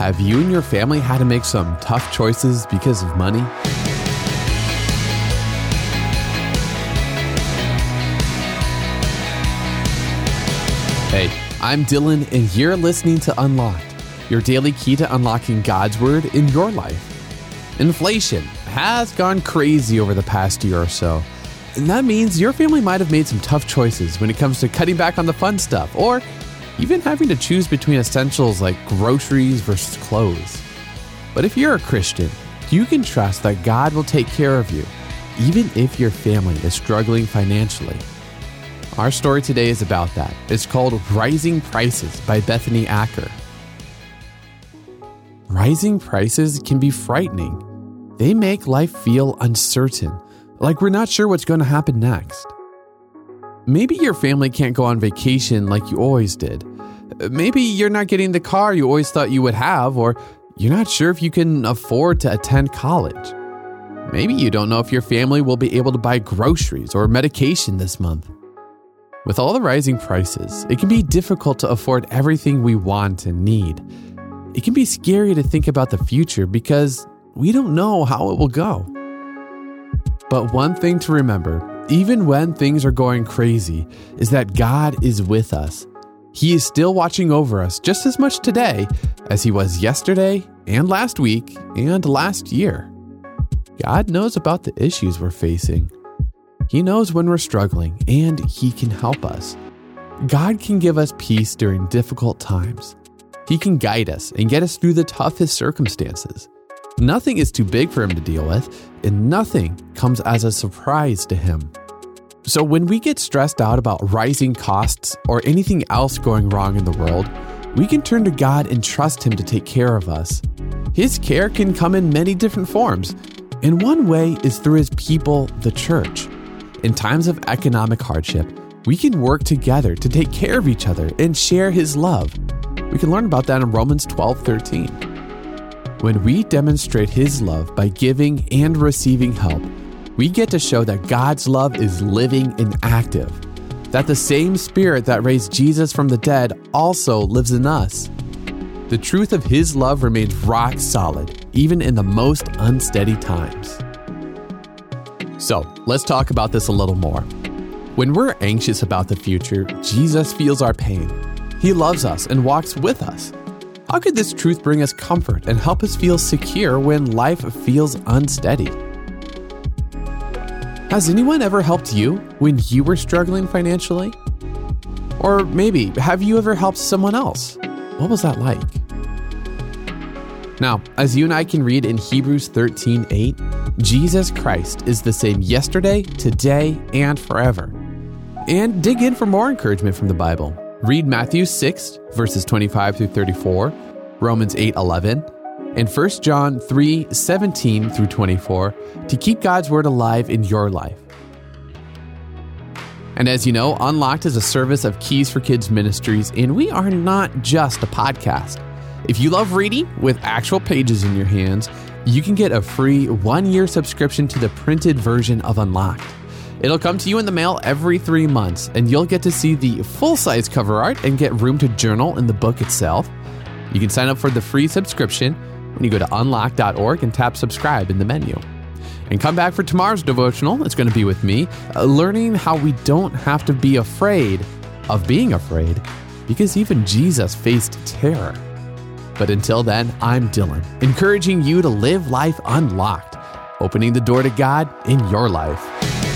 Have you and your family had to make some tough choices because of money? Hey, I'm Dylan, and you're listening to Unlocked, your daily key to unlocking God's Word in your life. Inflation has gone crazy over the past year or so, and that means your family might have made some tough choices when it comes to cutting back on the fun stuff or even having to choose between essentials like groceries versus clothes. But if you're a Christian, you can trust that God will take care of you, even if your family is struggling financially. Our story today is about that. It's called Rising Prices by Bethany Acker. Rising prices can be frightening. They make life feel uncertain, like we're not sure what's going to happen next. Maybe your family can't go on vacation like you always did. Maybe you're not getting the car you always thought you would have, or you're not sure if you can afford to attend college. Maybe you don't know if your family will be able to buy groceries or medication this month. With all the rising prices, it can be difficult to afford everything we want and need. It can be scary to think about the future because we don't know how it will go. But one thing to remember, even when things are going crazy, is that God is with us. He is still watching over us just as much today as He was yesterday and last week and last year. God knows about the issues we're facing. He knows when we're struggling and He can help us. God can give us peace during difficult times. He can guide us and get us through the toughest circumstances. Nothing is too big for Him to deal with, and nothing comes as a surprise to Him. So, when we get stressed out about rising costs or anything else going wrong in the world, we can turn to God and trust Him to take care of us. His care can come in many different forms, and one way is through His people, the church. In times of economic hardship, we can work together to take care of each other and share His love. We can learn about that in Romans 12 13. When we demonstrate His love by giving and receiving help, we get to show that God's love is living and active, that the same Spirit that raised Jesus from the dead also lives in us. The truth of His love remains rock solid, even in the most unsteady times. So, let's talk about this a little more. When we're anxious about the future, Jesus feels our pain. He loves us and walks with us. How could this truth bring us comfort and help us feel secure when life feels unsteady? Has anyone ever helped you when you were struggling financially? Or maybe, have you ever helped someone else? What was that like? Now, as you and I can read in Hebrews 13 8, Jesus Christ is the same yesterday, today, and forever. And dig in for more encouragement from the Bible. Read Matthew 6, verses 25 through 34, Romans 8 11, and 1 John 3 17 through 24 to keep God's Word alive in your life. And as you know, Unlocked is a service of Keys for Kids Ministries, and we are not just a podcast. If you love reading with actual pages in your hands, you can get a free one year subscription to the printed version of Unlocked. It'll come to you in the mail every three months, and you'll get to see the full size cover art and get room to journal in the book itself. You can sign up for the free subscription when you go to unlock.org and tap subscribe in the menu. And come back for tomorrow's devotional. It's going to be with me, uh, learning how we don't have to be afraid of being afraid because even Jesus faced terror. But until then, I'm Dylan, encouraging you to live life unlocked, opening the door to God in your life.